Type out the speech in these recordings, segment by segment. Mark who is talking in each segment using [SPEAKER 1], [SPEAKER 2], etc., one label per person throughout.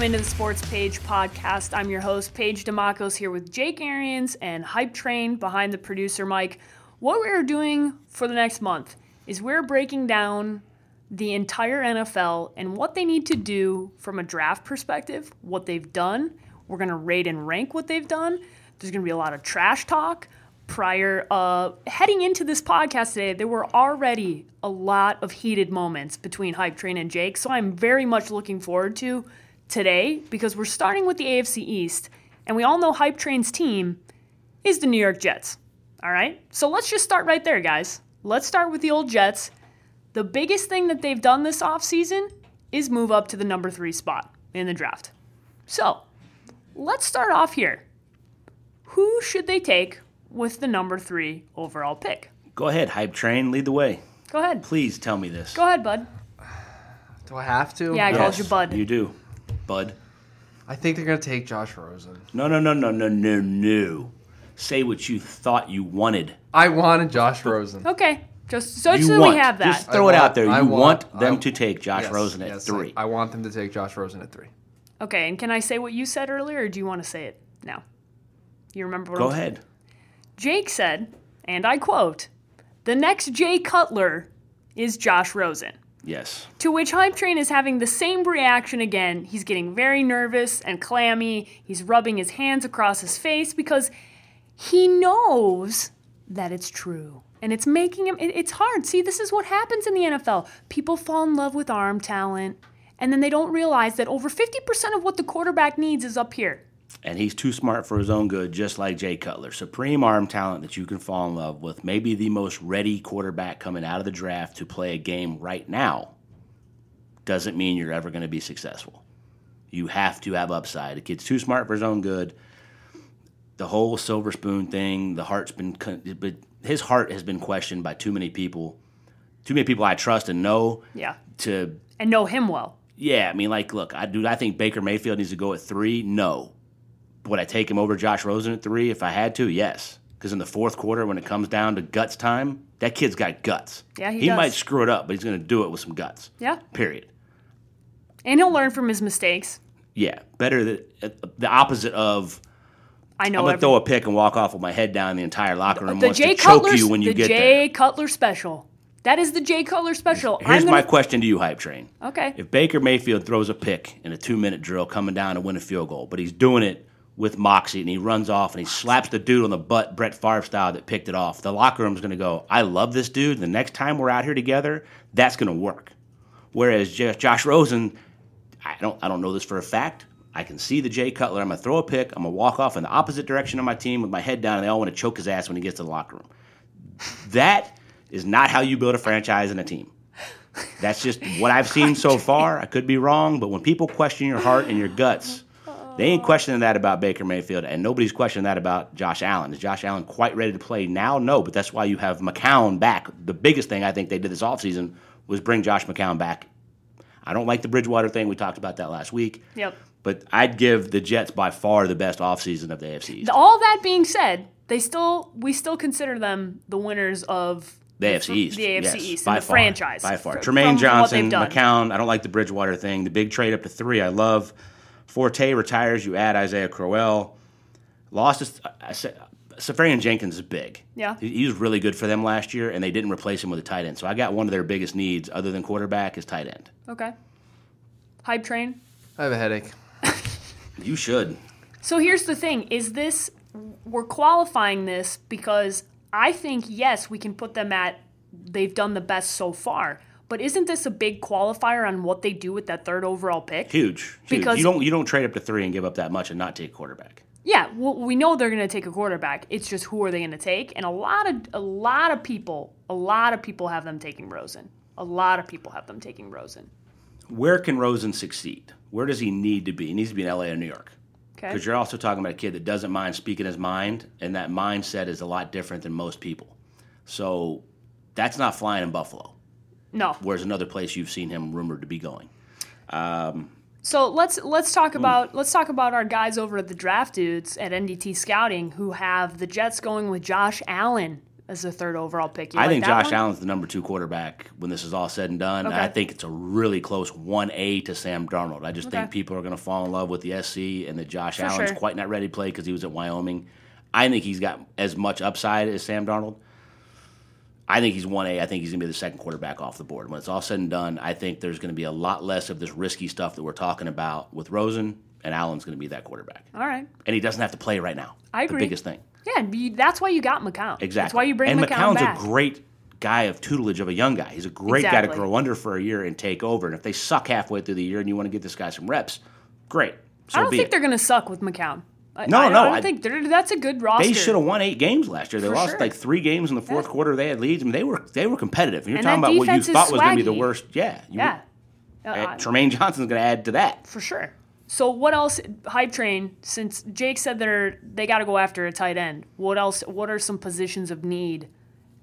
[SPEAKER 1] Welcome into the Sports Page podcast. I'm your host, Paige Demacos, here with Jake Arians and Hype Train behind the producer Mike. What we're doing for the next month is we're breaking down the entire NFL and what they need to do from a draft perspective, what they've done. We're going to rate and rank what they've done. There's going to be a lot of trash talk. Prior, uh, heading into this podcast today, there were already a lot of heated moments between Hype Train and Jake, so I'm very much looking forward to today because we're starting with the AFC East, and we all know Hype Train's team is the New York Jets. All right? So let's just start right there, guys. Let's start with the old Jets. The biggest thing that they've done this offseason is move up to the number three spot in the draft. So let's start off here. Who should they take with the number three overall pick?
[SPEAKER 2] Go ahead, hype train, lead the way.
[SPEAKER 1] Go ahead.
[SPEAKER 2] Please tell me this.
[SPEAKER 1] Go ahead, bud.
[SPEAKER 3] Do I have to?
[SPEAKER 1] Yeah, I
[SPEAKER 3] No.
[SPEAKER 1] called you bud.
[SPEAKER 2] You do, bud.
[SPEAKER 3] I think they're gonna take Josh Rosen.
[SPEAKER 2] No, no, no, no, no, no, no. Say what you thought you wanted.
[SPEAKER 3] I wanted Josh Rosen.
[SPEAKER 1] Okay. Just so,
[SPEAKER 2] You
[SPEAKER 1] so
[SPEAKER 2] want.
[SPEAKER 1] we have that.
[SPEAKER 2] Just throw
[SPEAKER 3] I
[SPEAKER 2] it out
[SPEAKER 3] want-
[SPEAKER 2] there. You
[SPEAKER 3] I
[SPEAKER 2] want,
[SPEAKER 3] want-
[SPEAKER 2] them
[SPEAKER 3] I-
[SPEAKER 2] to take Josh
[SPEAKER 3] Yes,
[SPEAKER 2] Rosen at
[SPEAKER 3] yes,
[SPEAKER 2] three.
[SPEAKER 3] I want them to take Josh Rosen at three.
[SPEAKER 1] Okay, and can I say what you said earlier, or do you want to say it now? You remember what
[SPEAKER 2] Go
[SPEAKER 1] I'm
[SPEAKER 2] ahead.
[SPEAKER 1] Jake said, and I quote, the next Jay Cutler is Josh Rosen.
[SPEAKER 2] Yes.
[SPEAKER 1] To which Hype Train is having the same reaction again. He's getting very nervous and clammy. He's rubbing his hands across his face because he knows that it's true. And it's making him, it- it's hard. See, this is what happens in the NFL. People fall in love with arm talent, and then they don't realize that over 50% of what the quarterback needs is up here.
[SPEAKER 2] And he's too smart for his own good, just like Jay Cutler. Supreme arm talent that you can fall in love with. Maybe the most ready quarterback coming out of the draft to play a game right now doesn't mean you're ever going to be successful. You have to have upside. The kid's too smart for his own good. The whole silver spoon thing, the heart's been, but his heart has been questioned by too many people. Too many people I trust and know
[SPEAKER 1] Yeah.
[SPEAKER 2] to
[SPEAKER 1] And know him well.
[SPEAKER 2] yeah, I mean, like, look, I do. I think Baker Mayfield needs to go at three. No, would I take him over Josh Rosen at three if I had to? Yes, because in the fourth quarter, when it comes down to guts time, that kid's got guts.
[SPEAKER 1] Yeah, he does.
[SPEAKER 2] might screw it up, but he's going to do it with some guts.
[SPEAKER 1] Yeah.
[SPEAKER 2] Period.
[SPEAKER 1] And he'll learn from his mistakes.
[SPEAKER 2] Yeah, better the the opposite of
[SPEAKER 1] I know
[SPEAKER 2] I'm gonna
[SPEAKER 1] every-
[SPEAKER 2] throw a pick and walk off with my head down. The entire locker room
[SPEAKER 1] the
[SPEAKER 2] wants
[SPEAKER 1] Jay
[SPEAKER 2] to choke
[SPEAKER 1] Cutler,
[SPEAKER 2] you when you
[SPEAKER 1] the
[SPEAKER 2] get
[SPEAKER 1] Jay Cutler special. That is the Jay Cutler special.
[SPEAKER 2] Here's
[SPEAKER 1] I'm
[SPEAKER 2] my
[SPEAKER 1] gonna,
[SPEAKER 2] question to you, hype train.
[SPEAKER 1] Okay.
[SPEAKER 2] If Baker Mayfield throws a pick in a two minute drill coming down to win a field goal, but he's doing it with moxie and he runs off and he slaps the dude on the butt, Brett Favre style, that picked it off, the locker room's going to go, I love this dude. The next time we're out here together, that's going to work. Whereas Josh Rosen, I don't, I don't know this for a fact. I can see the Jay Cutler. I'm going to throw a pick. I'm going to walk off in the opposite direction of my team with my head down, and they all want to choke his ass when he gets to the locker room. That is not how you build a franchise and a team. That's just what I've seen so far. I could be wrong, but when people question your heart and your guts, they ain't questioning that about Baker Mayfield, and nobody's questioning that about Josh Allen. Is Josh Allen quite ready to play now? No, but that's why you have McCown back. The biggest thing I think they did this offseason was bring Josh McCown back. I don't like the Bridgewater thing. We talked about that last week.
[SPEAKER 1] Yep.
[SPEAKER 2] But I'd give the Jets by far the best offseason of the AFC East.
[SPEAKER 1] All that being said, they still we still consider them the winners of
[SPEAKER 2] The AFC East.
[SPEAKER 1] the AFC
[SPEAKER 2] yes,
[SPEAKER 1] East,
[SPEAKER 2] by
[SPEAKER 1] and the
[SPEAKER 2] far,
[SPEAKER 1] franchise.
[SPEAKER 2] By far.
[SPEAKER 1] fr-
[SPEAKER 2] Trumaine
[SPEAKER 1] from they've
[SPEAKER 2] Johnson. McCown. I don't like the Bridgewater thing. The big trade up to three, I love. Forte retires, you add Isaiah Crowell. Lost is, I said, Seferian-Jenkins is big.
[SPEAKER 1] Yeah.
[SPEAKER 2] He, he was really good for them last year, and they didn't replace him with a tight end. So I got one of their biggest needs, other than quarterback, is tight end.
[SPEAKER 1] Okay. Hype train.
[SPEAKER 3] I have a headache.
[SPEAKER 2] You should.
[SPEAKER 1] So here's the thing: is this we're qualifying this because I think yes, we can put them at they've done the best so far. But isn't this a big qualifier on what they do with that third overall pick?
[SPEAKER 2] Huge. Huge.
[SPEAKER 1] Because-
[SPEAKER 2] you don't you don't trade up to three and give up that much and not take quarterback.
[SPEAKER 1] Yeah, well, we know they're going to take a quarterback. It's just who are they going to take? And a lot of a lot of people, a lot of people have them taking Rosen. A lot of people have them taking Rosen.
[SPEAKER 2] Where can Rosen succeed? Where does he need to be? He needs to be in LA or New York.
[SPEAKER 1] Okay.
[SPEAKER 2] Because you're also talking about a kid that doesn't mind speaking his mind, and that mindset is a lot different than most people. So that's not flying in Buffalo,
[SPEAKER 1] No.
[SPEAKER 2] whereas another place you've seen him rumored to be going.
[SPEAKER 1] Um, so let's let's talk hmm. about let's talk about our guys over at the Draft Dudes at NDT Scouting who have the Jets going with Josh Allen as the third overall pick. You
[SPEAKER 2] I
[SPEAKER 1] like
[SPEAKER 2] think Josh
[SPEAKER 1] one?
[SPEAKER 2] Allen's the number two quarterback when this is all said and done.
[SPEAKER 1] Okay.
[SPEAKER 2] I think it's a really close 1A to Sam Darnold. I just
[SPEAKER 1] Okay.
[SPEAKER 2] think people are going to fall in love with the SC and that Josh
[SPEAKER 1] For
[SPEAKER 2] Allen's
[SPEAKER 1] sure.
[SPEAKER 2] quite not ready to play because he was at Wyoming. I think he's got as much upside as Sam Darnold. I think he's 1A. I think he's going to be the second quarterback off the board. When it's all said and done, I think there's going to be a lot less of this risky stuff that we're talking about with Rosen, and Allen's going to be that quarterback.
[SPEAKER 1] All right.
[SPEAKER 2] And he doesn't have to play right now.
[SPEAKER 1] I agree.
[SPEAKER 2] The biggest thing.
[SPEAKER 1] Yeah, that's why you got McCown.
[SPEAKER 2] Exactly.
[SPEAKER 1] That's why you bring
[SPEAKER 2] and
[SPEAKER 1] McCown
[SPEAKER 2] McCown's
[SPEAKER 1] back.
[SPEAKER 2] a great guy of tutelage of a young guy. He's a great guy to grow under for a year and take over. And if they suck halfway through the year and you want to give this guy some reps, great. So
[SPEAKER 1] I don't think
[SPEAKER 2] it.
[SPEAKER 1] they're going to suck with McCown. I,
[SPEAKER 2] No,
[SPEAKER 1] I,
[SPEAKER 2] no,
[SPEAKER 1] I don't
[SPEAKER 2] I-
[SPEAKER 1] think that's a good roster.
[SPEAKER 2] They should have won eight games last year. They
[SPEAKER 1] For
[SPEAKER 2] lost
[SPEAKER 1] sure.
[SPEAKER 2] like three games in the fourth
[SPEAKER 1] Yeah.
[SPEAKER 2] quarter. They had leads. I mean, they were they were competitive. And you're
[SPEAKER 1] And
[SPEAKER 2] talking about what you thought was going to be the worst. Yeah,
[SPEAKER 1] Yeah.
[SPEAKER 2] were-
[SPEAKER 1] Uh,
[SPEAKER 2] uh, Trumaine Johnson's going to add to that.
[SPEAKER 1] for sure. So what else? Hype train. Since Jake said they're they got to go after a tight end. What else? What are some positions of need?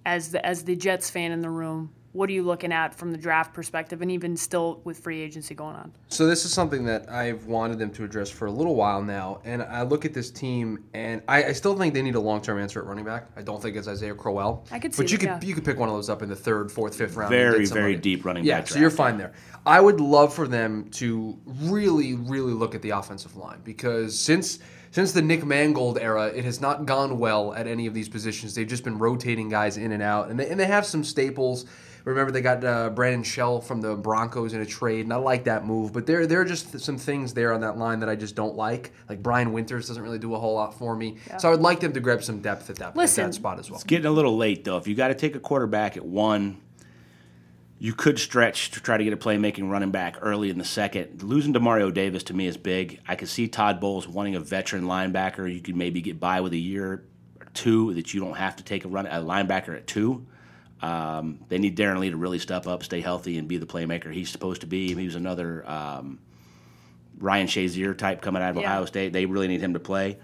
[SPEAKER 1] As the as the Jets fan in the room, what are you looking at from the draft perspective, and even still with free agency going on?
[SPEAKER 3] So this is something that I've wanted them to address for a little while now, and I look at this team, and I, I still think they need a long-term answer at running back. I don't think it's Isaiah Crowell.
[SPEAKER 1] I could
[SPEAKER 3] but
[SPEAKER 1] see
[SPEAKER 3] you could
[SPEAKER 1] yeah.
[SPEAKER 3] you could pick one of those up in the third, fourth, fifth round.
[SPEAKER 2] Very, very deep running
[SPEAKER 3] yeah,
[SPEAKER 2] back
[SPEAKER 3] so you're fine there. I would love for them to really, really look at the offensive line because since since the Nick Mangold era, it has not gone well at any of these positions. They've just been rotating guys in and out, and they, and they have some staples. Remember, they got uh, Brandon Shell from the Broncos in a trade, and I like that move. But there, there are just some things there on that line that I just don't like. Like Brian Winters doesn't really do a whole lot for me, so I would like them to grab some depth at that, at that spot as well.
[SPEAKER 2] It's getting a little late though. If you got to take a quarterback at one, you could stretch to try to get a playmaking running back early in the second. Losing Demario Davis to me is big. I could see Todd Bowles wanting a veteran linebacker. You could maybe get by with a year or two that you don't have to take a run a linebacker at two. Um, they need Darron Lee to really step up, stay healthy, and be the playmaker he's supposed to be. He was another um, Ryan Shazier type coming out of
[SPEAKER 1] Yeah.
[SPEAKER 2] Ohio State. They really need him to play.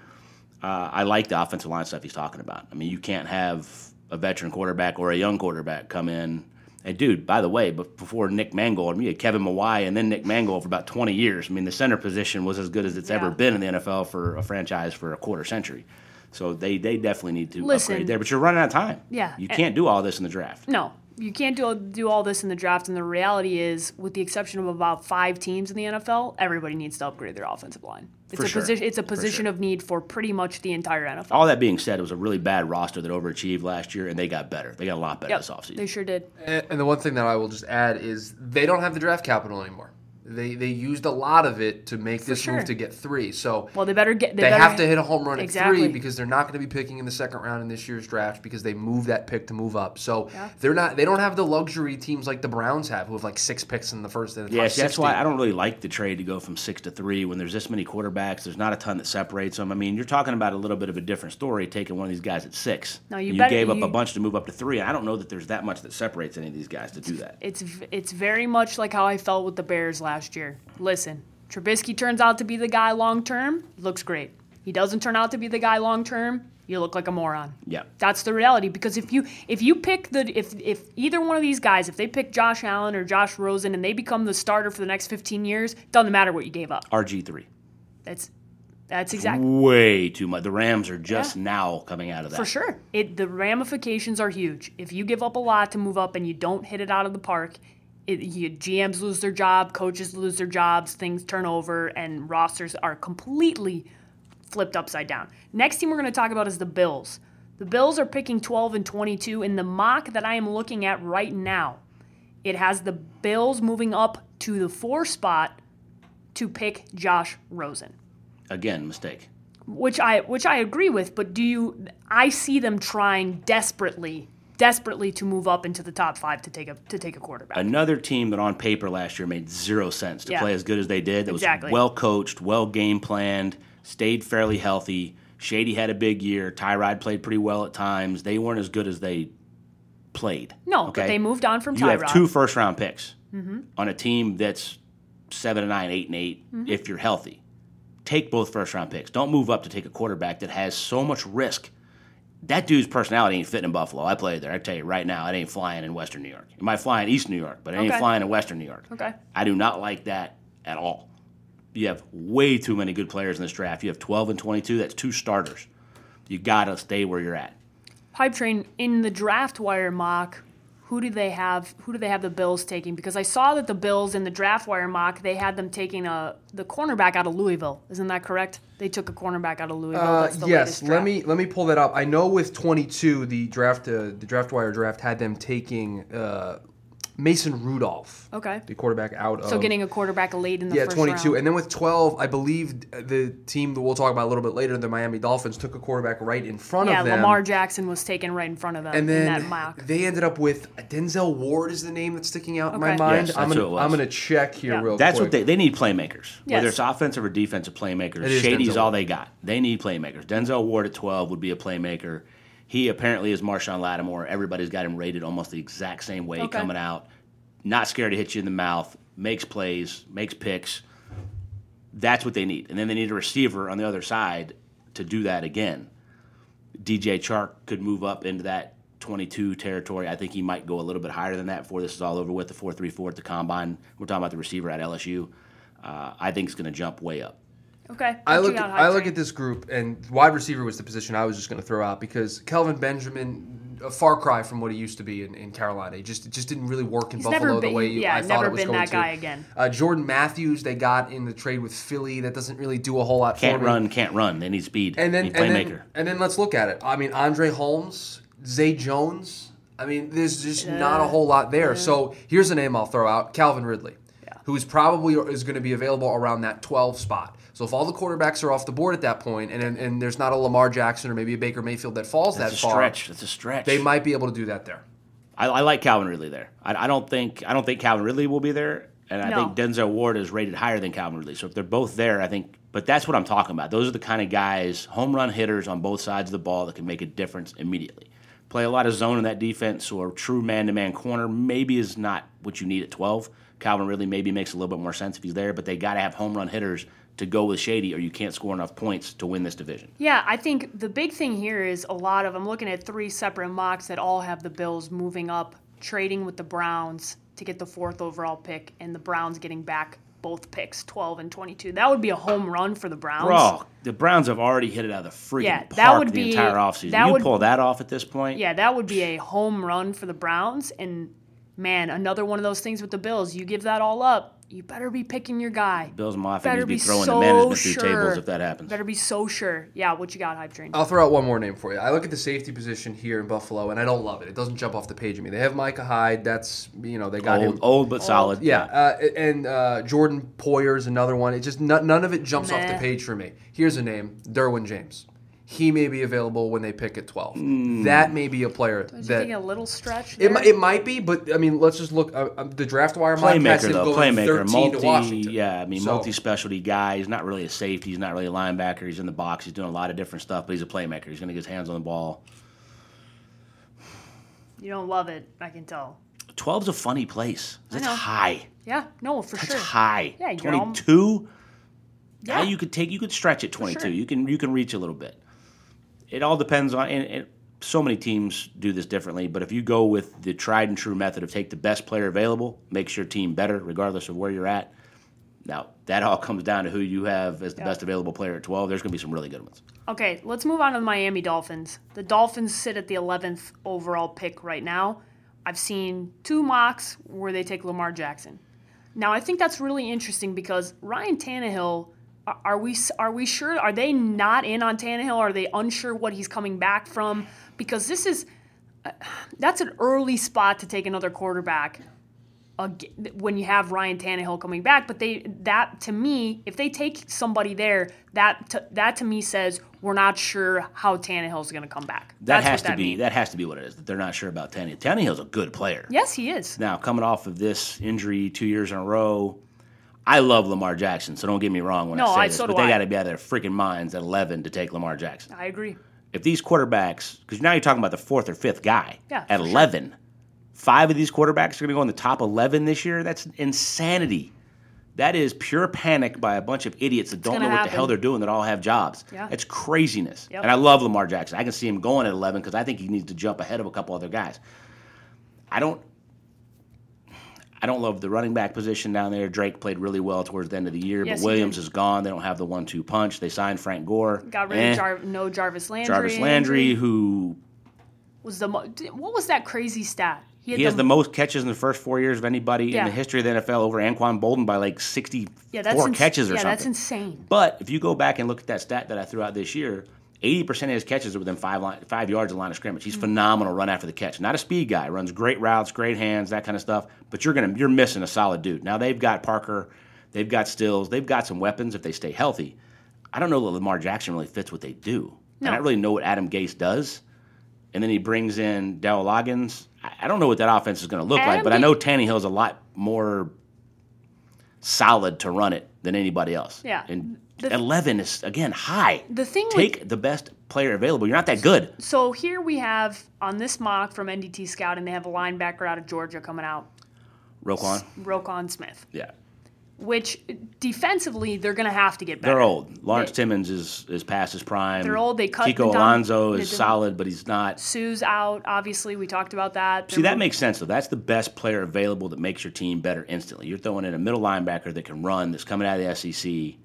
[SPEAKER 2] Uh, I like the offensive line stuff he's talking about. I mean, you can't have a veteran quarterback or a young quarterback come in. And dude, by the way, but before Nick Mangold, I mean, you had Kevin Mawae and then Nick Mangold for about 20 years. I mean, the center position was as good as it's ever been in the NFL for a franchise for a quarter century. So they, they definitely need to
[SPEAKER 1] Listen.
[SPEAKER 2] upgrade there. But you're running out of time.
[SPEAKER 1] Yeah,
[SPEAKER 2] You can't do all this in the draft.
[SPEAKER 1] No, you can't do do all this in the draft. And the reality is, with the exception of about five teams in the NFL, everybody needs to upgrade their offensive line. It's
[SPEAKER 2] For
[SPEAKER 1] a
[SPEAKER 2] sure.
[SPEAKER 1] position. It's a position
[SPEAKER 2] sure.
[SPEAKER 1] of need for pretty much the entire NFL.
[SPEAKER 2] All that being said, it was a really bad roster that overachieved last year, and they got better. They got a lot better
[SPEAKER 1] Yep,
[SPEAKER 2] this offseason.
[SPEAKER 1] they sure did.
[SPEAKER 3] And and the one thing that I will just add is they don't have the draft capital anymore. They they used a lot of it to make this
[SPEAKER 1] sure.
[SPEAKER 3] move to get three. So
[SPEAKER 1] Well, they better get. They,
[SPEAKER 3] they,
[SPEAKER 1] better,
[SPEAKER 3] have to hit a home run at three because they're not going to be picking in the second round in this year's draft because they moved that pick to move up. So
[SPEAKER 1] Yeah.
[SPEAKER 3] they're not they don't have the luxury teams like the Browns have who have like six picks in the first and the
[SPEAKER 2] Yeah, see, that's why I don't really like the trade to go from six to three when there's this many quarterbacks. There's not a ton that separates them. I mean, you're talking about a little bit of a different story taking one of these guys at six.
[SPEAKER 1] No, you
[SPEAKER 2] And
[SPEAKER 1] better-
[SPEAKER 2] gave up
[SPEAKER 1] you-
[SPEAKER 2] a bunch to move up to three. I don't know that there's that much that separates any of these guys to do that.
[SPEAKER 1] It's it's very much like how I felt with the Bears last year. Listen, Trubisky turns out to be the guy long term. Looks great. He doesn't turn out to be the guy long term. You look like a moron.
[SPEAKER 2] Yeah.
[SPEAKER 1] That's the reality because if you if you pick the if if either one of these guys if they pick Josh Allen or Josh Rosen and they become the starter for the next 15 years, doesn't matter what you gave up.
[SPEAKER 2] RG three,
[SPEAKER 1] That's that's exactly
[SPEAKER 2] way too much. The Rams are just
[SPEAKER 1] Yeah.
[SPEAKER 2] now coming out of that.
[SPEAKER 1] for sure. It the ramifications are huge. If you give up a lot to move up and you don't hit it out of the park, it, you, GMs lose their job, coaches lose their jobs, things turn over, and rosters are completely flipped upside down. Next team we're going to talk about is the Bills. The Bills are picking 12 and 22 in the mock that I am looking at right now. It has the Bills moving up to the four spot to pick Josh Rosen
[SPEAKER 2] Again, mistake.
[SPEAKER 1] which I which I agree with, but do you I see them trying desperately desperately to move up into the top 5 to take a to take a quarterback.
[SPEAKER 2] Another team that on paper last year made zero sense to
[SPEAKER 1] Yeah.
[SPEAKER 2] play as good as they did. That
[SPEAKER 1] Exactly.
[SPEAKER 2] was well coached, well game planned, stayed fairly healthy. Shady had a big year. Tyrod played pretty well at times. They weren't as good as they played.
[SPEAKER 1] no,
[SPEAKER 2] okay?
[SPEAKER 1] but they moved on from Tyrod.
[SPEAKER 2] You have two first round picks
[SPEAKER 1] Mm-hmm.
[SPEAKER 2] on a team that's seven and nine, eight and 8 if you're healthy. Take both first round picks. Don't move up to take a quarterback that has so much risk. That dude's personality ain't fitting in Buffalo. I played there. I tell you right now, it ain't flying in Western New York. It might fly in East New York, but it ain't
[SPEAKER 1] Okay.
[SPEAKER 2] flying in Western New York.
[SPEAKER 1] Okay.
[SPEAKER 2] I do not like that at all. You have way too many good players in this draft. You have 12 and 22. That's two starters. You got to stay where you're at.
[SPEAKER 1] Hype Train in the draft wire mock. Who do they have? Who do they have the Bills taking? Because I saw that the Bills in the draft wire mock they had them taking a the cornerback out of Louisville. Isn't that correct? They took a cornerback out of Louisville.
[SPEAKER 3] Uh, yes, let me let me pull that up. I know with 22, the draft uh, the draft wire draft had them taking uh, Mason Rudolph,
[SPEAKER 1] Okay.
[SPEAKER 3] the quarterback out
[SPEAKER 1] So
[SPEAKER 3] of
[SPEAKER 1] getting a quarterback late in the
[SPEAKER 3] yeah
[SPEAKER 1] first
[SPEAKER 3] 22,
[SPEAKER 1] round.
[SPEAKER 3] and then with 12, I believe the team that we'll talk about a little bit later, the Miami Dolphins, took a quarterback right in front
[SPEAKER 1] yeah,
[SPEAKER 3] of them.
[SPEAKER 1] Yeah, Lamar Jackson was taken right in front of them
[SPEAKER 3] and
[SPEAKER 1] in
[SPEAKER 3] then
[SPEAKER 1] that mock.
[SPEAKER 3] they ended up with Denzel Ward is the name that's sticking out in my mind.
[SPEAKER 2] Yes,
[SPEAKER 3] I'm
[SPEAKER 2] that's
[SPEAKER 3] gonna
[SPEAKER 2] who it was.
[SPEAKER 3] I'm gonna check here
[SPEAKER 1] Yeah.
[SPEAKER 3] real
[SPEAKER 2] That's
[SPEAKER 3] quick.
[SPEAKER 2] what they they need playmakers. Whether it's offensive or defensive playmakers.
[SPEAKER 3] It is
[SPEAKER 2] Shady's
[SPEAKER 3] Denzel
[SPEAKER 2] all
[SPEAKER 3] Ward.
[SPEAKER 2] they got. They need playmakers. Denzel Ward at 12 would be a playmaker. He apparently is Marshon Lattimore. Everybody's got him rated almost the exact same way
[SPEAKER 1] Okay.
[SPEAKER 2] coming out. Not scared to hit you in the mouth, makes plays, makes picks. That's what they need. And then they need a receiver on the other side to do that again. DJ Chark could move up into that 22 territory. I think he might go a little bit higher than that before this is all over with the 4.34 at the combine. We're talking about the receiver at LSU. Uh, I think it's going to jump way up.
[SPEAKER 1] Okay.
[SPEAKER 3] I look at,
[SPEAKER 1] Hype
[SPEAKER 3] I look at this group, and wide receiver was the position I was just going to throw out because Kelvin Benjamin, a far cry from what he used to be in, in Carolina. He just it just didn't really work in
[SPEAKER 1] He's
[SPEAKER 3] Buffalo
[SPEAKER 1] never
[SPEAKER 3] the way you,
[SPEAKER 1] yeah,
[SPEAKER 3] I thought it was going to.
[SPEAKER 1] never been
[SPEAKER 3] going
[SPEAKER 1] that
[SPEAKER 3] to.
[SPEAKER 1] guy again.
[SPEAKER 3] Uh, Jordan Matthews, they got in the trade with Philly. That doesn't really do a whole lot
[SPEAKER 2] Can't
[SPEAKER 3] for me.
[SPEAKER 2] run, can't run. They need speed.
[SPEAKER 3] And then
[SPEAKER 2] need
[SPEAKER 3] and
[SPEAKER 2] playmaker.
[SPEAKER 3] then, and then let's look at it. I mean, Andre Holmes, Zay Jones. I mean, there's just not a whole lot there. So here's a name I'll throw out: Calvin Ridley, who's probably is going to be available around that 12 spot. So if all the quarterbacks are off the board at that point, and and, and there's not a Lamar Jackson or maybe a Baker Mayfield that falls that far.
[SPEAKER 2] That's
[SPEAKER 3] that
[SPEAKER 2] a
[SPEAKER 3] far,
[SPEAKER 2] stretch. That's a stretch.
[SPEAKER 3] they might be able to do that there.
[SPEAKER 2] I, I like Calvin Ridley there. I, I don't think I don't think Calvin Ridley will be there, and I
[SPEAKER 1] No.
[SPEAKER 2] think Denzel Ward is rated higher than Calvin Ridley. So if they're both there, I think. But that's what I'm talking about. Those are the kind of guys, home run hitters on both sides of the ball that can make a difference immediately. Play a lot of zone in that defense, or true man-to-man corner maybe is not what you need at 12. Calvin Ridley maybe makes a little bit more sense if he's there, but they got to have home run hitters to go with Shady, or you can't score enough points to win this division.
[SPEAKER 1] Yeah, I think the big thing here is a lot of. I'm looking at three separate mocks that all have the Bills moving up, trading with the Browns to get the fourth overall pick, and the Browns getting back both picks, 12 and 22. That would be a home run for the Browns.
[SPEAKER 2] Bro, the Browns have already hit it out of the freaking
[SPEAKER 1] Yeah,
[SPEAKER 2] park
[SPEAKER 1] that would
[SPEAKER 2] the
[SPEAKER 1] be-
[SPEAKER 2] entire offseason.
[SPEAKER 1] that
[SPEAKER 2] You
[SPEAKER 1] would-
[SPEAKER 2] pull that off at this point.
[SPEAKER 1] Yeah, that would be a home run for the Browns. And man, another one of those things with the Bills. You give that all up, you better be picking your guy.
[SPEAKER 2] Bills Mafia
[SPEAKER 1] better
[SPEAKER 2] needs to be
[SPEAKER 1] be
[SPEAKER 2] throwing
[SPEAKER 1] so
[SPEAKER 2] the management through
[SPEAKER 1] sure.
[SPEAKER 2] tables if that happens.
[SPEAKER 1] Better be so sure. Yeah, what you got, hype train?
[SPEAKER 3] I'll throw out one more name for you. I look at the safety position here in Buffalo, and I don't love it. It doesn't jump off the page at me. They have Micah Hyde. That's you know they got
[SPEAKER 2] old,
[SPEAKER 3] him.
[SPEAKER 2] old but solid.
[SPEAKER 3] Yeah, uh, and uh, Jordan Poyer's another one. It just none, none of it jumps off the page for me. Here's a name: Derwin James. He may be available when they pick at 12.
[SPEAKER 2] Hmm.
[SPEAKER 3] That may be a player
[SPEAKER 1] Do you
[SPEAKER 3] that
[SPEAKER 1] think a little stretch?
[SPEAKER 3] it,
[SPEAKER 1] there?
[SPEAKER 3] mi- it might be, but I mean, let's just look. Uh, uh, the draft wire mock has
[SPEAKER 2] Playmaker
[SPEAKER 3] him
[SPEAKER 2] though, playmaker, multi, yeah. I mean,
[SPEAKER 3] So-
[SPEAKER 2] multi-specialty guy. He's not really a safety. He's not really a linebacker. He's in the box. He's doing a lot of different stuff, but he's a playmaker. He's going to get his hands on the ball.
[SPEAKER 1] You don't love it, I can tell.
[SPEAKER 2] 12's a funny place. That's high.
[SPEAKER 1] Yeah, no, for
[SPEAKER 2] That's
[SPEAKER 1] sure.
[SPEAKER 2] high.
[SPEAKER 1] Yeah,
[SPEAKER 2] 22.
[SPEAKER 1] Yeah.
[SPEAKER 2] Yeah, you could take. You could stretch at 22.
[SPEAKER 1] sure.
[SPEAKER 2] You can. You can reach a little bit. It all depends on. And, and so many teams do this differently. But if you go with the tried and true method of take the best player available, makes your team better regardless of where you're at. Now that all comes down to who you have as the
[SPEAKER 1] Yeah.
[SPEAKER 2] best available player at 12. There's going to be some really good ones.
[SPEAKER 1] Okay, let's move on to the Miami Dolphins. The Dolphins sit at the 11th overall pick right now. I've seen two mocks where they take Lamar Jackson. Now, I think that's really interesting because Ryan Tannehill, are- we are we sure? Are they not in on Tannehill? Are they unsure what he's coming back from? Because this is uh, that's an early spot to take another quarterback when you have Ryan Tannehill coming back. But they that to me, if they take somebody there, that to, that to me says we're not sure how Tannehill's going to come back.
[SPEAKER 2] That
[SPEAKER 1] That's
[SPEAKER 2] has to
[SPEAKER 1] that
[SPEAKER 2] be.
[SPEAKER 1] means.
[SPEAKER 2] That has to be what it is. That they're not sure about Tannehill. Tannehill's a good player.
[SPEAKER 1] yes, he is.
[SPEAKER 2] Now coming off of this injury two years in a row. I love Lamar Jackson, so don't get me wrong when
[SPEAKER 1] No,
[SPEAKER 2] I say
[SPEAKER 1] I-
[SPEAKER 2] this,
[SPEAKER 1] so
[SPEAKER 2] but they got to be out of their freaking minds at 11 to take Lamar Jackson.
[SPEAKER 1] I agree.
[SPEAKER 2] if these quarterbacks, because now you're talking about the fourth or fifth guy
[SPEAKER 1] Yeah,
[SPEAKER 2] at
[SPEAKER 1] for sure.
[SPEAKER 2] 11, five of these quarterbacks are going to go in the top 11 this year. That's insanity. That is pure panic by a bunch of idiots that don't know what the hell they're doing that all have jobs.
[SPEAKER 1] Yeah.
[SPEAKER 2] It's craziness.
[SPEAKER 1] Yep.
[SPEAKER 2] And I love Lamar Jackson. I can see him going at 11 because I think he needs to jump ahead of a couple other guys. I don't. I don't love the running back position down there. Drake played really well towards the end of the year,
[SPEAKER 1] Yes,
[SPEAKER 2] but Williams is gone. They don't have the one-two punch. They signed Frank Gore.
[SPEAKER 1] Got rid
[SPEAKER 2] Eh.
[SPEAKER 1] of Jar- no Jarvis Landry.
[SPEAKER 2] Jarvis Landry, who
[SPEAKER 1] was the mo- what was that crazy stat? had
[SPEAKER 2] He has the most catches in the first four years of anybody
[SPEAKER 1] Yeah.
[SPEAKER 2] in the history of the NFL over Anquan Boldin by like 64
[SPEAKER 1] yeah, that's ins-
[SPEAKER 2] catches or
[SPEAKER 1] yeah,
[SPEAKER 2] something.
[SPEAKER 1] Yeah, that's insane.
[SPEAKER 2] But if you go back and look at that stat that I threw out this year, 80% of his catches are within five, line, five yards of the line of scrimmage.
[SPEAKER 1] Mm-hmm.
[SPEAKER 2] He's phenomenal run after the catch. Not a speed guy. Runs great routes, great hands, that kind of stuff. But you're gonna you're missing a solid dude. Now they've got Parker, they've got Stills, they've got some weapons if they stay healthy. I don't know that Lamar Jackson really fits what they do.
[SPEAKER 1] No.
[SPEAKER 2] I don't really know what Adam Gase does. And then he brings in Dowell Loggains. I I don't know what that offense is going to look like, but I
[SPEAKER 1] Ga-
[SPEAKER 2] know Tannehill's a lot more solid to run it than anybody else.
[SPEAKER 1] Yeah.
[SPEAKER 2] And
[SPEAKER 1] The-
[SPEAKER 2] 11 is, again, high.
[SPEAKER 1] The thing with-
[SPEAKER 2] Take the best player available. You're not that good.
[SPEAKER 1] So here we have on this mock from NDT Scouting, they have a linebacker out of Georgia coming out,
[SPEAKER 2] Roquan.
[SPEAKER 1] Roquan Smith,
[SPEAKER 2] Yeah.
[SPEAKER 1] Which defensively they're going to have to get better.
[SPEAKER 2] They're old. Lawrence
[SPEAKER 1] They-
[SPEAKER 2] Timmons is, is past his prime.
[SPEAKER 1] They're old. They cut
[SPEAKER 2] Kiko Alonso is solid, but he's not.
[SPEAKER 1] Suh's out. Obviously, we talked about that.
[SPEAKER 2] See,
[SPEAKER 1] They're
[SPEAKER 2] that makes sense, though. That's the best player available that makes your team better instantly. You're throwing in a middle linebacker that can run, that's coming out of the SEC,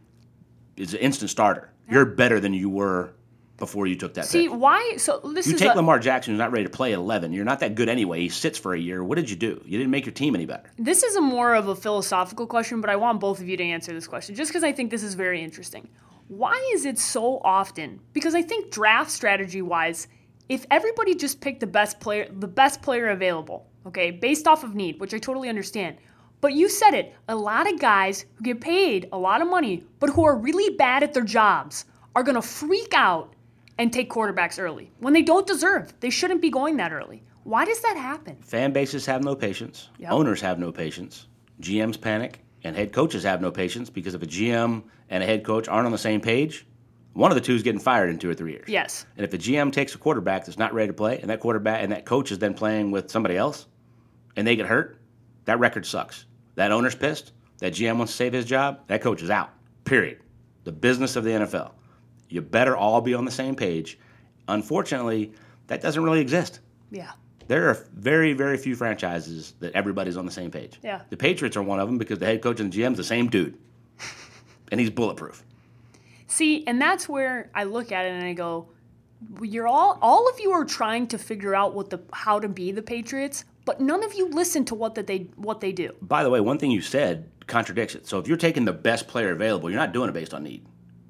[SPEAKER 2] is an instant starter. You're better than you were before you took that
[SPEAKER 1] See
[SPEAKER 2] pick.
[SPEAKER 1] why? So this
[SPEAKER 2] You
[SPEAKER 1] is
[SPEAKER 2] take
[SPEAKER 1] a,
[SPEAKER 2] Lamar Jackson, who's not ready to play at 11. You're not that good anyway. He sits for a year. What did you do? You didn't make your team any better.
[SPEAKER 1] This is a more of a philosophical question, but I want both of you to answer this question just because I think this is very interesting. Why is it so often? Because I think draft strategy wise, if everybody just picked the best player, the best player available, okay, based off of need, which I totally understand. But you said it, a lot of guys who get paid a lot of money, but who are really bad at their jobs, are going to freak out and take quarterbacks early when they don't deserve. They shouldn't be going that early. Why does that happen?
[SPEAKER 2] Fan bases have no patience.
[SPEAKER 1] Yep.
[SPEAKER 2] Owners have no patience. GMs panic, and head coaches have no patience because if a GM and a head coach aren't on the same page, one of the two is getting fired in two or three years.
[SPEAKER 1] Yes.
[SPEAKER 2] And if a GM takes a quarterback that's not ready to play, and that quarterback and that coach is then playing with somebody else, and they get hurt, that record sucks. That owner's pissed. That GM wants to save his job. That coach is out. Period. The business of the NFL. You better all be on the same page. Unfortunately, that doesn't really exist.
[SPEAKER 1] Yeah.
[SPEAKER 2] There are very, very few franchises that everybody's on the same page.
[SPEAKER 1] Yeah.
[SPEAKER 2] The Patriots are one of them because the head coach and the GM's the same dude, and he's bulletproof.
[SPEAKER 1] See, and that's where I look at it and I go, you're all all of you are trying to figure out what the how to be the Patriots, but none of you listen to what that they what they do.
[SPEAKER 2] By the way, one thing you said contradicts it. So if you're taking the best player available, you're not doing it based on need.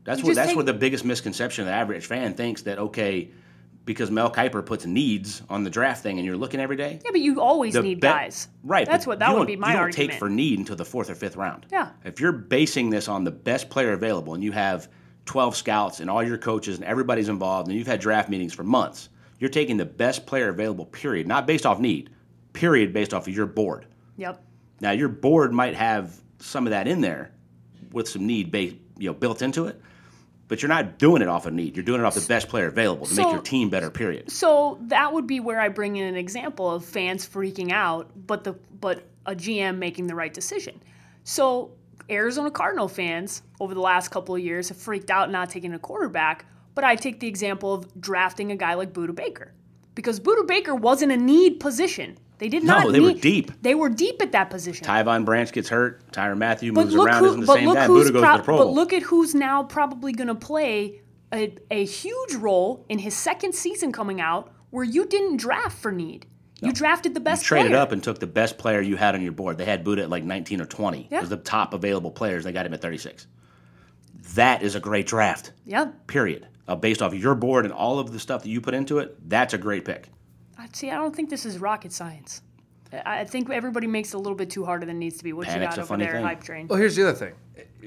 [SPEAKER 2] That's
[SPEAKER 1] You
[SPEAKER 2] where that's
[SPEAKER 1] take-
[SPEAKER 2] where the biggest misconception of the average fan thinks that okay, because Mel Kiper puts needs on the draft thing, and you're looking every day.
[SPEAKER 1] Yeah, but you always need
[SPEAKER 2] bet-
[SPEAKER 1] guys.
[SPEAKER 2] Right.
[SPEAKER 1] That's what that would be my
[SPEAKER 2] you don't
[SPEAKER 1] argument.
[SPEAKER 2] take for need until the fourth or fifth round.
[SPEAKER 1] Yeah.
[SPEAKER 2] If you're basing this on the best player available and you have 12 scouts and all your coaches and everybody's involved and you've had draft meetings for months, you're taking the best player available, period, not based off need, period, based off of your board.
[SPEAKER 1] Yep.
[SPEAKER 2] Now your board might have some of that in there with some need based, you know, built into it, but you're not doing it off of need. You're doing it off the best player available to
[SPEAKER 1] So-
[SPEAKER 2] make your team better, period.
[SPEAKER 1] So that would be where I bring in an example of fans freaking out, but the but a GM making the right decision. So Arizona Cardinal fans over the last couple of years have freaked out not taking a quarterback, but I take the example of drafting a guy like Budda Baker. Because Budda Baker wasn't a need position. They did not.
[SPEAKER 2] No, they were deep.
[SPEAKER 1] They were deep at that position.
[SPEAKER 2] Tyvon Branch gets hurt. Tyrann Mathieu
[SPEAKER 1] But
[SPEAKER 2] moves around,
[SPEAKER 1] who,
[SPEAKER 2] isn't the
[SPEAKER 1] but
[SPEAKER 2] same
[SPEAKER 1] look
[SPEAKER 2] guy. Budda goes
[SPEAKER 1] prob-
[SPEAKER 2] to the Pro Bowl.
[SPEAKER 1] but look at who's now probably going to play a, a huge role in his second season coming out, where you didn't draft for need. You drafted the best player.
[SPEAKER 2] He traded
[SPEAKER 1] player.
[SPEAKER 2] up and took the best player you had on your board. They had Budda at like 19 or 20.
[SPEAKER 1] Yeah.
[SPEAKER 2] It was the top available players. They got him at 36. That is a great draft,
[SPEAKER 1] Yeah.
[SPEAKER 2] period. Uh, based off your board and all of the stuff that you put into it, that's a great pick.
[SPEAKER 1] I- See, I don't think this is rocket science. I I think everybody makes it a little bit too harder than it needs to be. What
[SPEAKER 2] Panic's
[SPEAKER 1] you got over
[SPEAKER 2] funny
[SPEAKER 1] there,
[SPEAKER 2] thing.
[SPEAKER 1] hype train?
[SPEAKER 3] Well, here's the other thing.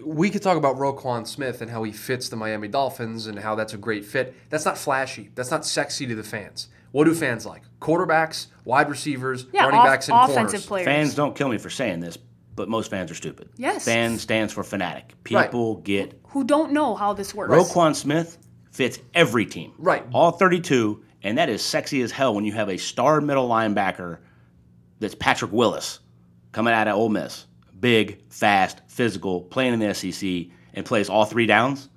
[SPEAKER 3] We could talk about Roquan Smith and how he fits the Miami Dolphins and how that's a great fit. That's not flashy. That's not sexy to the fans. What do fans like? Quarterbacks, wide receivers,
[SPEAKER 1] Yeah,
[SPEAKER 3] running
[SPEAKER 1] off-
[SPEAKER 3] backs, and
[SPEAKER 1] offensive
[SPEAKER 3] corners.
[SPEAKER 1] players.
[SPEAKER 2] Fans don't kill me for saying this, but most fans are stupid.
[SPEAKER 1] Yes.
[SPEAKER 2] Fan stands for fanatic.
[SPEAKER 3] Right.
[SPEAKER 2] People get
[SPEAKER 1] Who don't know how this works?
[SPEAKER 2] Roquan Smith fits every team.
[SPEAKER 3] Right.
[SPEAKER 2] All 32, and that is sexy as hell when you have a star middle linebacker that's Patrick Willis coming out of Ole Miss. Big, fast, physical, playing in the SEC, and plays all three downs.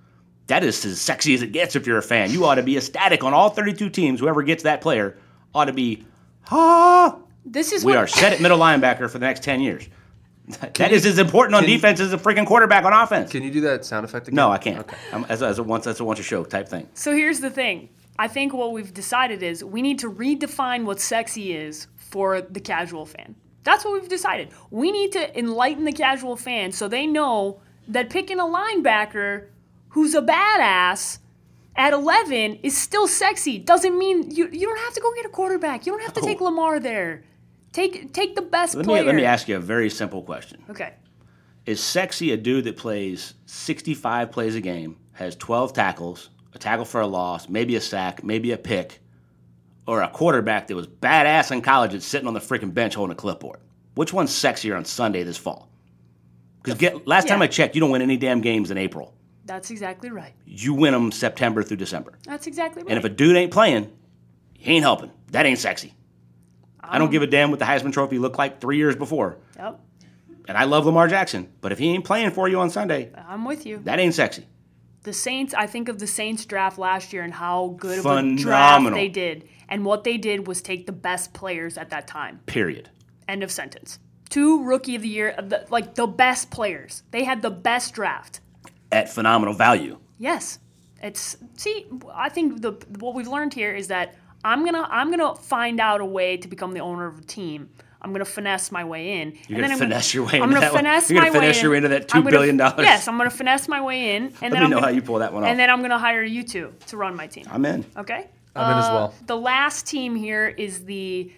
[SPEAKER 2] That is as sexy as it gets if you're a fan. You ought to be ecstatic on all 32 teams. Whoever gets that player ought to be, ah.
[SPEAKER 1] This is
[SPEAKER 2] We
[SPEAKER 1] what,
[SPEAKER 2] are set at middle linebacker for the next 10 years. That is as important on
[SPEAKER 3] can you-
[SPEAKER 2] defense as a freaking quarterback on offense.
[SPEAKER 3] Can you do that sound effect again?
[SPEAKER 2] No, I can't.
[SPEAKER 3] Okay.
[SPEAKER 2] I'm, as, a, as a once as a once a show type thing.
[SPEAKER 1] So here's the thing. I think what we've decided is we need to redefine what sexy is for the casual fan. That's what we've decided. We need to enlighten the casual fan so they know that picking a linebacker who's a badass at 11 is still sexy. Doesn't mean you, you don't have to go get a quarterback. You don't have to take Lamar there. Take take the best
[SPEAKER 2] Let
[SPEAKER 1] player.
[SPEAKER 2] me let me ask you a very simple question.
[SPEAKER 1] Okay.
[SPEAKER 2] Is sexy a dude that plays 65 plays a game, has 12 tackles, a tackle for a loss, maybe a sack, maybe a pick, or a quarterback that was badass in college that's sitting on the freaking bench holding a clipboard? Which one's sexier on Sunday this fall? Because get last time. I checked, you don't win any damn games in April.
[SPEAKER 1] That's exactly right.
[SPEAKER 2] You win them September through December.
[SPEAKER 1] That's exactly right.
[SPEAKER 2] And if a dude ain't playing, he ain't helping. That ain't sexy. I don't um, give a damn what the Heisman Trophy looked like three years before.
[SPEAKER 1] yep.
[SPEAKER 2] And I love Lamar Jackson, but if he ain't playing for you on Sunday,
[SPEAKER 1] I'm with you.
[SPEAKER 2] that ain't sexy.
[SPEAKER 1] The Saints, I think of the Saints draft last year and how good of a draft they did. And what they did was take the best players at that time.
[SPEAKER 2] Period.
[SPEAKER 1] End of sentence. Two rookie of the year, the, like the best players. They had the best draft.
[SPEAKER 2] At phenomenal value.
[SPEAKER 1] Yes. It's see, I think the what we've learned here is that I'm gonna I'm gonna find out a way to become the owner of a team. I'm gonna finesse my way in.
[SPEAKER 2] You're
[SPEAKER 1] and
[SPEAKER 2] gonna
[SPEAKER 1] I'm
[SPEAKER 2] finesse your way
[SPEAKER 1] I'm
[SPEAKER 2] into
[SPEAKER 1] gonna
[SPEAKER 2] that one?
[SPEAKER 1] finesse
[SPEAKER 2] You're gonna
[SPEAKER 1] my way
[SPEAKER 2] finesse
[SPEAKER 1] in.
[SPEAKER 2] your way into that
[SPEAKER 1] I'm
[SPEAKER 2] $2
[SPEAKER 1] gonna-
[SPEAKER 2] billion dollars?
[SPEAKER 1] Yes, I'm gonna finesse my way in, and then
[SPEAKER 2] me
[SPEAKER 1] I'm
[SPEAKER 2] know
[SPEAKER 1] gonna,
[SPEAKER 2] how you pull that one off.
[SPEAKER 1] And then I'm gonna hire you two to run my team.
[SPEAKER 2] I'm in.
[SPEAKER 1] Okay.
[SPEAKER 3] I'm in as
[SPEAKER 1] Uh,
[SPEAKER 3] well.
[SPEAKER 1] The last team here is the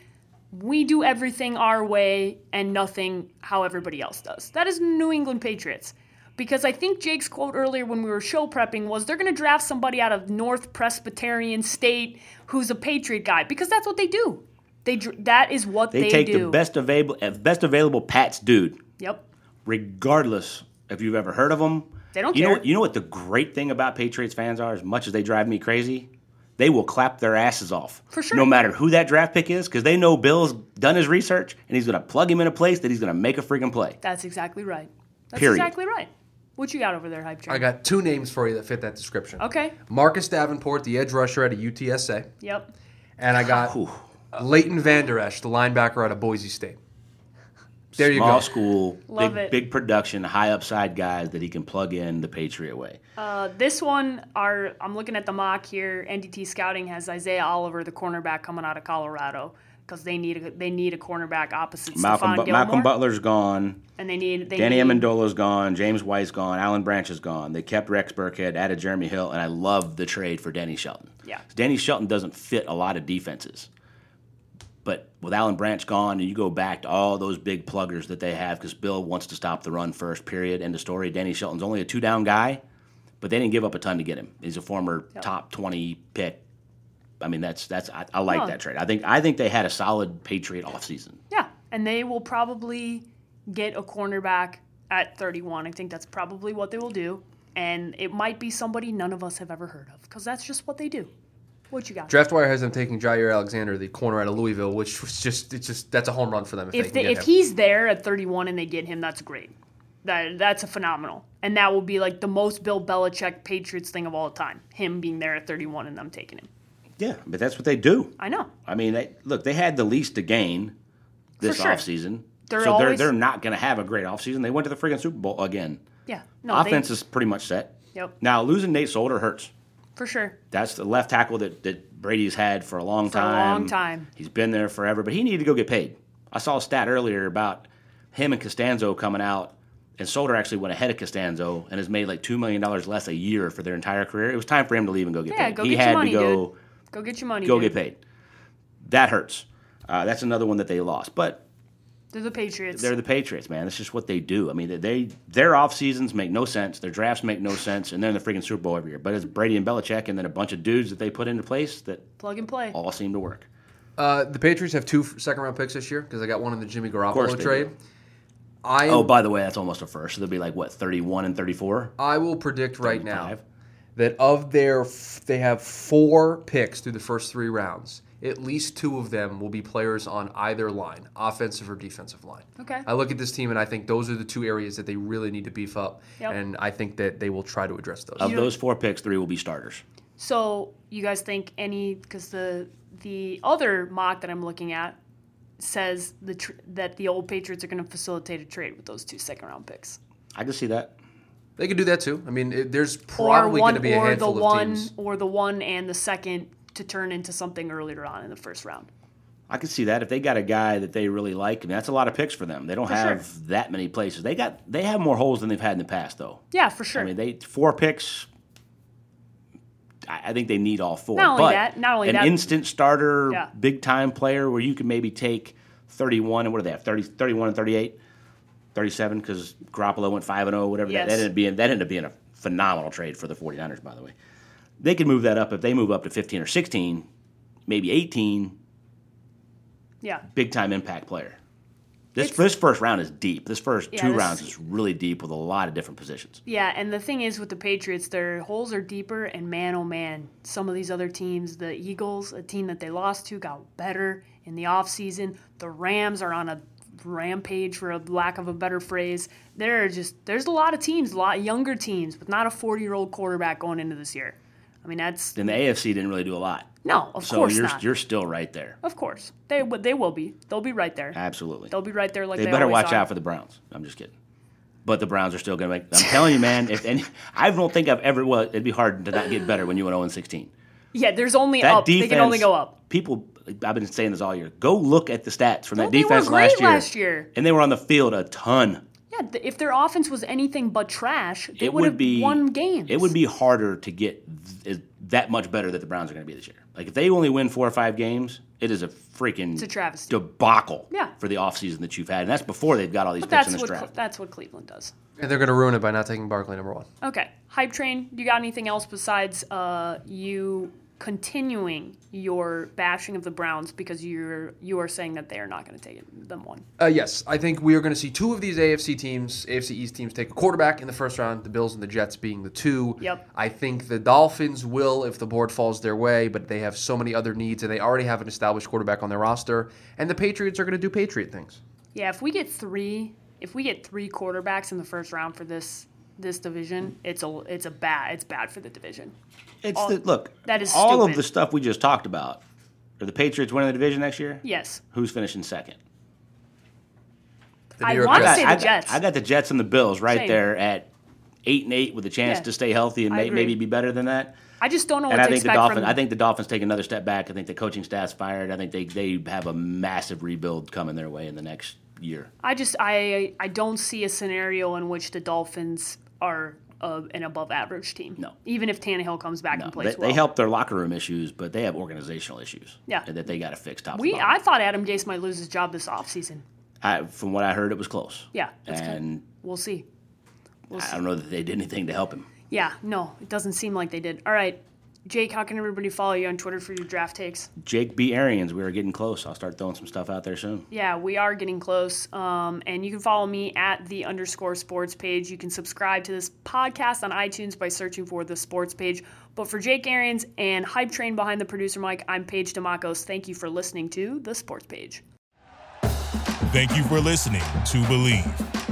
[SPEAKER 1] we do everything our way and nothing how everybody else does. That is New England Patriots. Because I think Jake's quote earlier when we were show prepping was they're going to draft somebody out of North Presbyterian State who's a Patriot guy because that's what they do. They dr- that is what
[SPEAKER 2] They, do.
[SPEAKER 1] they,
[SPEAKER 2] take
[SPEAKER 1] do.
[SPEAKER 2] the best available, uh, best available Pats dude,
[SPEAKER 1] Yep.
[SPEAKER 2] regardless if you've ever heard of them.
[SPEAKER 1] They don't
[SPEAKER 2] you Know,
[SPEAKER 1] care.
[SPEAKER 2] what- you know what the great thing about Patriots fans are? As much as they drive me crazy, they will clap their asses off.
[SPEAKER 1] For sure.
[SPEAKER 2] No matter who that draft pick is, because they know Bill's done his research and he's going to plug him in a place that he's going to make a freaking play.
[SPEAKER 1] That's exactly right. That's
[SPEAKER 2] Period.
[SPEAKER 1] exactly right. What you got over there, hype train?
[SPEAKER 3] I got two names for you that fit that description.
[SPEAKER 1] Okay.
[SPEAKER 3] Marcus Davenport, the edge rusher out of UTSA,
[SPEAKER 1] Yep.
[SPEAKER 3] and I got
[SPEAKER 2] Whew.
[SPEAKER 3] Leighton Vander Esch, the linebacker out of Boise State. There you
[SPEAKER 2] Small
[SPEAKER 3] go.
[SPEAKER 2] school,
[SPEAKER 1] Love
[SPEAKER 2] big,
[SPEAKER 1] it.
[SPEAKER 2] big production, high upside guys that he can plug in the Patriot way.
[SPEAKER 1] Uh, this one, our I'm looking at the mock here. NDT Scouting has Isaiah Oliver, the cornerback coming out of Colorado, because they need a, they need a cornerback opposite
[SPEAKER 2] Malcolm,
[SPEAKER 1] Stephon
[SPEAKER 2] Bu-
[SPEAKER 1] Gilmore,
[SPEAKER 2] Malcolm Butler's gone.
[SPEAKER 1] and they need they
[SPEAKER 2] Danny
[SPEAKER 1] need,
[SPEAKER 2] Amendola's gone. James White's gone. Alan Branch is gone. They kept Rex Burkhead, added Jeremy Hill, and I love the trade for Danny Shelton.
[SPEAKER 1] Yeah.
[SPEAKER 2] Danny Shelton doesn't fit a lot of defenses. But with Alan Branch gone, and you go back to all those big pluggers that they have, because Bill wants to stop the run first, period, end of story. Danny Shelton's only a two down guy, but they didn't give up a ton to get him. He's a former top 20 pick. I mean, that's that's I, I like that trade. I think I think they had a solid Patriot offseason.
[SPEAKER 1] Yeah, and they will probably get a cornerback at 31. I think that's probably what they will do, and it might be somebody none of us have ever heard of, because that's just what they do. What you got?
[SPEAKER 3] DraftWire has them taking Jaire Alexander, the corner out of Louisville, which was just it's just that's a home run for them if,
[SPEAKER 1] if
[SPEAKER 3] they
[SPEAKER 1] they,
[SPEAKER 3] can
[SPEAKER 1] if he's there at 31 and they get him, that's great. That that's a phenomenal, and that will be like the most Bill Belichick Patriots thing of all time. Him being there at 31 and them taking him.
[SPEAKER 2] Yeah, but that's what they do.
[SPEAKER 1] I know.
[SPEAKER 2] I mean, they, look, they had the least to gain this
[SPEAKER 1] sure.
[SPEAKER 2] offseason.
[SPEAKER 1] They're
[SPEAKER 2] so
[SPEAKER 1] always-
[SPEAKER 2] they're, they're not going to have a great offseason. They went to the freaking Super Bowl again.
[SPEAKER 1] Yeah. No. they-
[SPEAKER 2] Offense is pretty much set.
[SPEAKER 1] Yep.
[SPEAKER 2] Now, losing Nate Solder hurts.
[SPEAKER 1] For sure.
[SPEAKER 2] That's the left tackle that, that Brady's had for a long
[SPEAKER 1] For a
[SPEAKER 2] time.
[SPEAKER 1] long time.
[SPEAKER 2] He's been there forever, but he needed to go get paid. I saw a stat earlier about him and Castonzo coming out, and Solder actually went ahead of Castonzo and has made like $2 million less a year for their entire career. It was time for him to leave and go get
[SPEAKER 1] Yeah,
[SPEAKER 2] paid.
[SPEAKER 1] go
[SPEAKER 2] he
[SPEAKER 1] get your
[SPEAKER 2] had
[SPEAKER 1] money,
[SPEAKER 2] to go.
[SPEAKER 1] dude. Go get your money.
[SPEAKER 2] go
[SPEAKER 1] dude.
[SPEAKER 2] get paid. That hurts. Uh, that's another one that they lost. But
[SPEAKER 1] They're the Patriots.
[SPEAKER 2] they're the Patriots, man. That's just what they do. I mean, they their off seasons make no sense. Their drafts make no sense, and they're in the freaking Super Bowl every year. But it's Brady and Belichick, and then a bunch of dudes that they put into place that
[SPEAKER 1] Plug and play.
[SPEAKER 2] all seem to work.
[SPEAKER 3] Uh, the Patriots have two second round picks this year because they got one in the Jimmy
[SPEAKER 2] course
[SPEAKER 3] Garoppolo
[SPEAKER 2] they
[SPEAKER 3] trade.
[SPEAKER 2] do.
[SPEAKER 3] I
[SPEAKER 2] Oh, by the way, that's almost a first. So they'll be like what thirty one and thirty four.
[SPEAKER 3] I will predict right now that of their f- they have four picks through the first three rounds. At least two of them will be players on either line, offensive or defensive line.
[SPEAKER 1] Okay.
[SPEAKER 3] I look at this team and I think those are the two areas that they really need to beef up,
[SPEAKER 1] Yep.
[SPEAKER 3] and I think that they will try to address those.
[SPEAKER 2] Of those four picks, three will be starters.
[SPEAKER 1] So you guys think any because the the other mock that I'm looking at says the tr- that the old Patriots are going to facilitate a trade with those two second round picks.
[SPEAKER 2] I can see that.
[SPEAKER 3] They could do that too. I mean, it, there's probably going to be a
[SPEAKER 1] or the
[SPEAKER 3] handful of
[SPEAKER 1] one
[SPEAKER 3] teams.
[SPEAKER 1] or the one and the second to turn into something earlier on in the first round.
[SPEAKER 2] I can see that if they got a guy that they really like, and that's a lot of picks for them. They don't
[SPEAKER 1] For
[SPEAKER 2] have
[SPEAKER 1] sure.
[SPEAKER 2] that many places. They got they have more holes than they've had in the past, though.
[SPEAKER 1] Yeah, for sure.
[SPEAKER 2] I mean, they four picks. I I think they need all four.
[SPEAKER 1] Not only
[SPEAKER 2] but
[SPEAKER 1] that- not only
[SPEAKER 2] an
[SPEAKER 1] that-
[SPEAKER 2] instant starter,
[SPEAKER 1] Yeah.
[SPEAKER 2] big time player where you can maybe take 31 and what do they have? 30, 31 and 38, 37 because Garoppolo went 5 and 0, whatever. That, that,
[SPEAKER 1] Yes.
[SPEAKER 2] ended up being, that ended up being a phenomenal trade for the 49ers, by the way. They could move that up if they move up to 15 or 16, maybe 18,
[SPEAKER 1] yeah.
[SPEAKER 2] big time impact player. This,
[SPEAKER 1] It's-
[SPEAKER 2] this first round is deep. This first
[SPEAKER 1] Yeah,
[SPEAKER 2] two
[SPEAKER 1] this-
[SPEAKER 2] rounds is really deep with a lot of different positions.
[SPEAKER 1] Yeah, and the thing is with the Patriots, their holes are deeper, and man, oh man, some of these other teams, the Eagles, a team that they lost to, got better in the offseason. The Rams are on a rampage, for a lack of a better phrase. There are just there's a lot of teams, a lot younger teams, with not a 40 year old quarterback going into this year. I mean, that's
[SPEAKER 2] And the AFC didn't really do a lot.
[SPEAKER 1] no, of
[SPEAKER 2] So
[SPEAKER 1] course
[SPEAKER 2] you're,
[SPEAKER 1] not.
[SPEAKER 2] you're still right there.
[SPEAKER 1] of course, they they will be. They'll be right there.
[SPEAKER 2] Absolutely.
[SPEAKER 1] They'll be right there like
[SPEAKER 2] They
[SPEAKER 1] they,
[SPEAKER 2] better watch
[SPEAKER 1] are.
[SPEAKER 2] out for the Browns. I'm just kidding. But the Browns are still going to make. I'm telling you, man. If any, I don't think I've ever. Well, it'd be hard to not get better when you went 0 16.
[SPEAKER 1] Yeah, there's only
[SPEAKER 2] That
[SPEAKER 1] up.
[SPEAKER 2] defense.
[SPEAKER 1] they can only go up.
[SPEAKER 2] People, I've been saying this all year. Go look at the stats from
[SPEAKER 1] No,
[SPEAKER 2] that
[SPEAKER 1] they were
[SPEAKER 2] defense
[SPEAKER 1] great
[SPEAKER 2] last year.
[SPEAKER 1] last year.
[SPEAKER 2] and they were on the field a ton.
[SPEAKER 1] Yeah, th- if their offense was anything but trash, they
[SPEAKER 2] It
[SPEAKER 1] would
[SPEAKER 2] would be
[SPEAKER 1] won games.
[SPEAKER 2] It would be harder to get th- that much better that the Browns are going to be this year. Like if they only win four or five games, it is a freaking
[SPEAKER 1] It's a travesty.
[SPEAKER 2] debacle
[SPEAKER 1] Yeah.
[SPEAKER 2] for the offseason that you've had, and that's before they've got all these
[SPEAKER 1] But
[SPEAKER 2] picks in this
[SPEAKER 1] what
[SPEAKER 2] draft.
[SPEAKER 1] That's what Cleveland does.
[SPEAKER 3] And they're going to ruin it by not taking Barkley number one.
[SPEAKER 1] Okay, hype train. You got anything else besides uh, you continuing your bashing of the Browns because you're you are saying that they are not going to take it, them one?
[SPEAKER 3] Uh, yes, I think we are going to see two of these AFC teams, AFC East teams, take a quarterback in the first round. The Bills and the Jets being the two.
[SPEAKER 1] Yep.
[SPEAKER 3] I think the Dolphins will if the board falls their way, but they have so many other needs, and they already have an established quarterback on their roster. And the Patriots are going to do Patriot things.
[SPEAKER 1] Yeah, if we get three, if we get three quarterbacks in the first round for this this division, it's a it's a bad it's bad for the division.
[SPEAKER 2] It's
[SPEAKER 1] All-
[SPEAKER 2] the, look.
[SPEAKER 1] that is
[SPEAKER 2] all of the stuff we just talked about. Are the Patriots winning the division next year?
[SPEAKER 1] Yes,
[SPEAKER 2] Who's finishing second?
[SPEAKER 3] The
[SPEAKER 1] I
[SPEAKER 3] York
[SPEAKER 1] wanna say the
[SPEAKER 2] got,
[SPEAKER 1] Jets.
[SPEAKER 2] I got the Jets and the Bills right
[SPEAKER 1] Same.
[SPEAKER 2] there at eight and eight with a chance
[SPEAKER 1] Yeah.
[SPEAKER 2] to stay healthy and may, maybe be better than that.
[SPEAKER 1] I just don't know what
[SPEAKER 2] And I
[SPEAKER 1] to
[SPEAKER 2] think the
[SPEAKER 1] expect
[SPEAKER 2] Dolphins.
[SPEAKER 1] from.
[SPEAKER 2] I think the Dolphins take another step back. I think the coaching staff's fired. I think they they have a massive rebuild coming their way in the next year.
[SPEAKER 1] I just I I don't see a scenario in which the Dolphins are uh, an above average team.
[SPEAKER 2] No.
[SPEAKER 1] even if Tannehill comes back
[SPEAKER 2] No,
[SPEAKER 1] and
[SPEAKER 2] they,
[SPEAKER 1] plays
[SPEAKER 2] they
[SPEAKER 1] well.
[SPEAKER 2] help their locker room issues, but they have organizational issues.
[SPEAKER 1] Yeah.
[SPEAKER 2] that they got to fix top.
[SPEAKER 1] We
[SPEAKER 2] bottom.
[SPEAKER 1] I thought Adam Gase might lose his job this offseason.
[SPEAKER 2] I, from what I heard, it was close.
[SPEAKER 1] Yeah, that's good.
[SPEAKER 2] and
[SPEAKER 1] We'll see. We'll
[SPEAKER 2] I
[SPEAKER 1] see.
[SPEAKER 2] don't know that they did anything to help him.
[SPEAKER 1] Yeah, no, it doesn't seem like they did. All right, Jake, how can everybody follow you on Twitter for your draft takes?
[SPEAKER 2] Jake B. Arians, we are getting close. I'll start throwing some stuff out there soon.
[SPEAKER 1] Yeah, we are getting close. Um, and you can follow me at the underscore sports page. You can subscribe to this podcast on iTunes by searching for the sports page. But for Jake Arians and Hype Train behind the producer mic, I'm Paige Demacos. Thank you for listening to the sports page.
[SPEAKER 4] Thank you for listening to Bleav.